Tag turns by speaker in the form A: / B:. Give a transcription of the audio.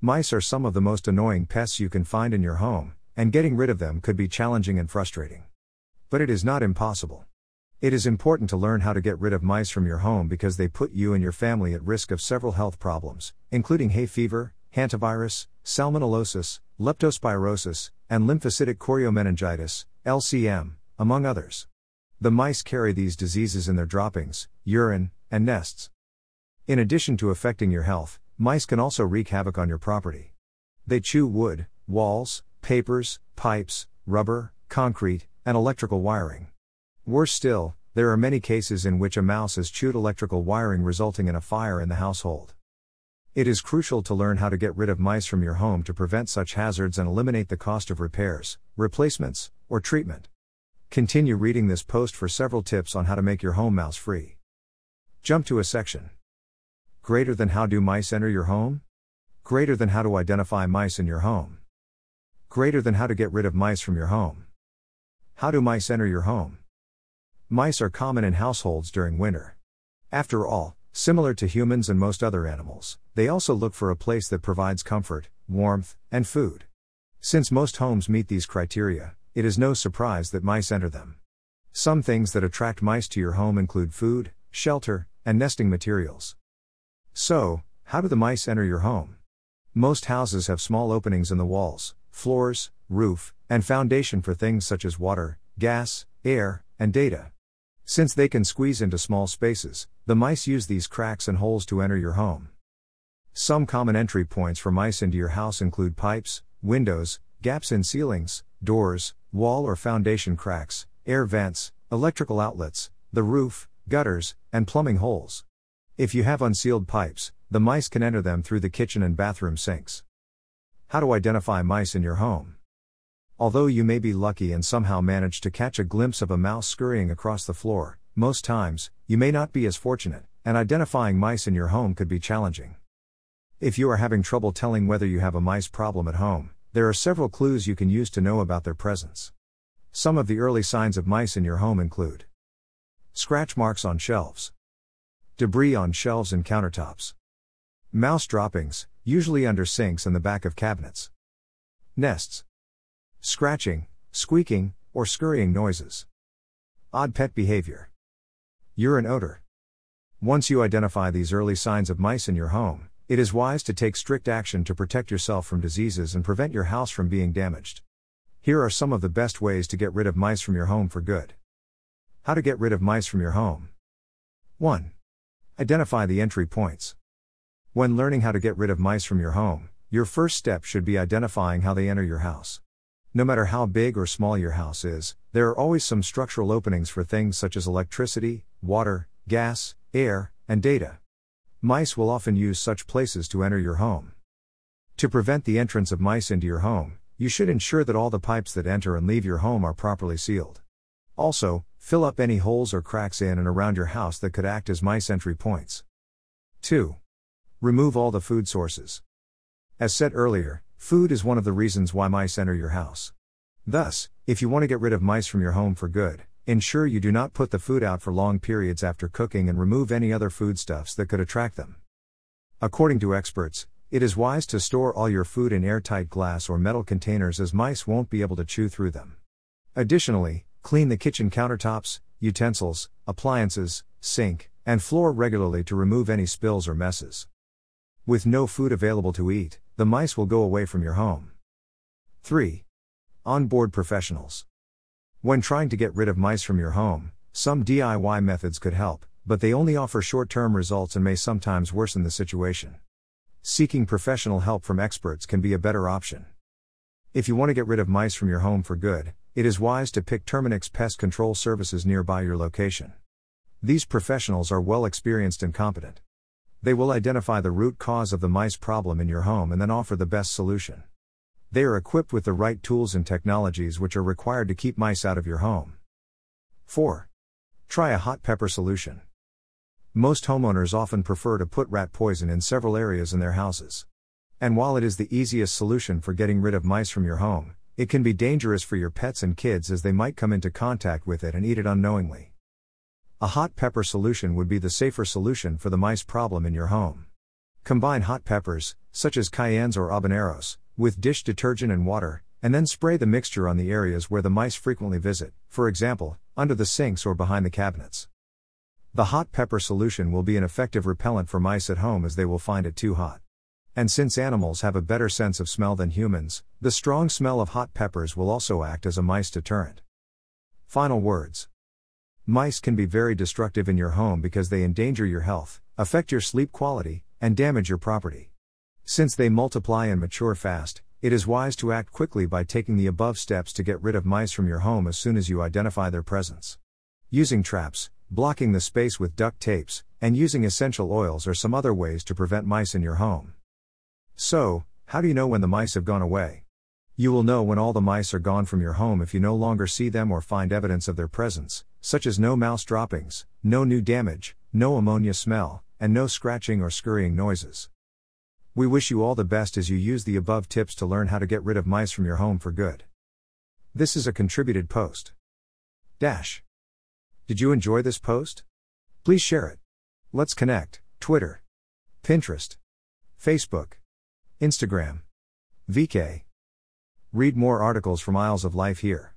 A: Mice are some of the most annoying pests you can find in your home, and getting rid of them could be challenging and frustrating. But it is not impossible. It is important to learn how to get rid of mice from your home because they put you and your family at risk of several health problems, including hay fever, hantavirus, salmonellosis, leptospirosis, and lymphocytic choriomeningitis, LCM, among others. The mice carry these diseases in their droppings, urine, and nests. In addition to affecting your health, mice can also wreak havoc on your property. They chew wood, walls, papers, pipes, rubber, concrete, and electrical wiring. Worse still, there are many cases in which a mouse has chewed electrical wiring resulting in a fire in the household. It is crucial to learn how to get rid of mice from your home to prevent such hazards and eliminate the cost of repairs, replacements, or treatment. Continue reading this post for several tips on how to make your home mouse free. Jump to a section. Greater than how do mice enter your home? Greater than how to identify mice in your home. Greater than how to get rid of mice from your home. How do mice enter your home? Mice are common in households during winter. After all, similar to humans and most other animals, they also look for a place that provides comfort, warmth, and food. Since most homes meet these criteria, it is no surprise that mice enter them. Some things that attract mice to your home include food, shelter, and nesting materials. So, how do the mice enter your home? Most houses have small openings in the walls, floors, roof, and foundation for things such as water, gas, air, and data. Since they can squeeze into small spaces, the mice use these cracks and holes to enter your home. Some common entry points for mice into your house include pipes, windows, gaps in ceilings, doors, wall or foundation cracks, air vents, electrical outlets, the roof, gutters, and plumbing holes. If you have unsealed pipes, the mice can enter them through the kitchen and bathroom sinks. How to identify mice in your home. Although you may be lucky and somehow manage to catch a glimpse of a mouse scurrying across the floor, most times, you may not be as fortunate, and identifying mice in your home could be challenging. If you are having trouble telling whether you have a mice problem at home, there are several clues you can use to know about their presence. Some of the early signs of mice in your home include scratch marks on shelves. Debris on shelves and countertops. Mouse droppings, usually under sinks and the back of cabinets. Nests. Scratching, squeaking, or scurrying noises. Odd pet behavior. Urine odor. Once you identify these early signs of mice in your home, it is wise to take strict action to protect yourself from diseases and prevent your house from being damaged. Here are some of the best ways to get rid of mice from your home for good. How to get rid of mice from your home. 1. Identify the entry points. When learning how to get rid of mice from your home, your first step should be identifying how they enter your house. No matter how big or small your house is, there are always some structural openings for things such as electricity, water, gas, air, and data. Mice will often use such places to enter your home. To prevent the entrance of mice into your home, you should ensure that all the pipes that enter and leave your home are properly sealed. Also, fill up any holes or cracks in and around your house that could act as mice entry points. 2. Remove all the food sources. As said earlier, food is one of the reasons why mice enter your house. Thus, if you want to get rid of mice from your home for good, ensure you do not put the food out for long periods after cooking and remove any other foodstuffs that could attract them. According to experts, it is wise to store all your food in airtight glass or metal containers as mice won't be able to chew through them. Additionally, Clean the kitchen countertops, utensils, appliances, sink, and floor regularly to remove any spills or messes. With no food available to eat, the mice will go away from your home. 3. Onboard professionals. When trying to get rid of mice from your home, some DIY methods could help, but they only offer short term results and may sometimes worsen the situation. Seeking professional help from experts can be a better option. If you want to get rid of mice from your home for good, it is wise to pick Terminix pest control services nearby your location. These professionals are well experienced and competent. They will identify the root cause of the mice problem in your home and then offer the best solution. They are equipped with the right tools and technologies which are required to keep mice out of your home. 4. Try a hot pepper solution. Most homeowners often prefer to put rat poison in several areas in their houses. And while it is the easiest solution for getting rid of mice from your home, it can be dangerous for your pets and kids as they might come into contact with it and eat it unknowingly. A hot pepper solution would be the safer solution for the mice problem in your home. Combine hot peppers, such as cayennes or habaneros, with dish detergent and water, and then spray the mixture on the areas where the mice frequently visit, for example, under the sinks or behind the cabinets. The hot pepper solution will be an effective repellent for mice at home as they will find it too hot. And since animals have a better sense of smell than humans, the strong smell of hot peppers will also act as a mice deterrent. Final words Mice can be very destructive in your home because they endanger your health, affect your sleep quality, and damage your property. Since they multiply and mature fast, it is wise to act quickly by taking the above steps to get rid of mice from your home as soon as you identify their presence. Using traps, blocking the space with duct tapes, and using essential oils are some other ways to prevent mice in your home. So, how do you know when the mice have gone away? You will know when all the mice are gone from your home if you no longer see them or find evidence of their presence, such as no mouse droppings, no new damage, no ammonia smell, and no scratching or scurrying noises. We wish you all the best as you use the above tips to learn how to get rid of mice from your home for good. This is a contributed post. Dash. Did you enjoy this post? Please share it. Let's connect. Twitter, Pinterest, Facebook, Instagram, VK. Read more articles from Aisles of Life here.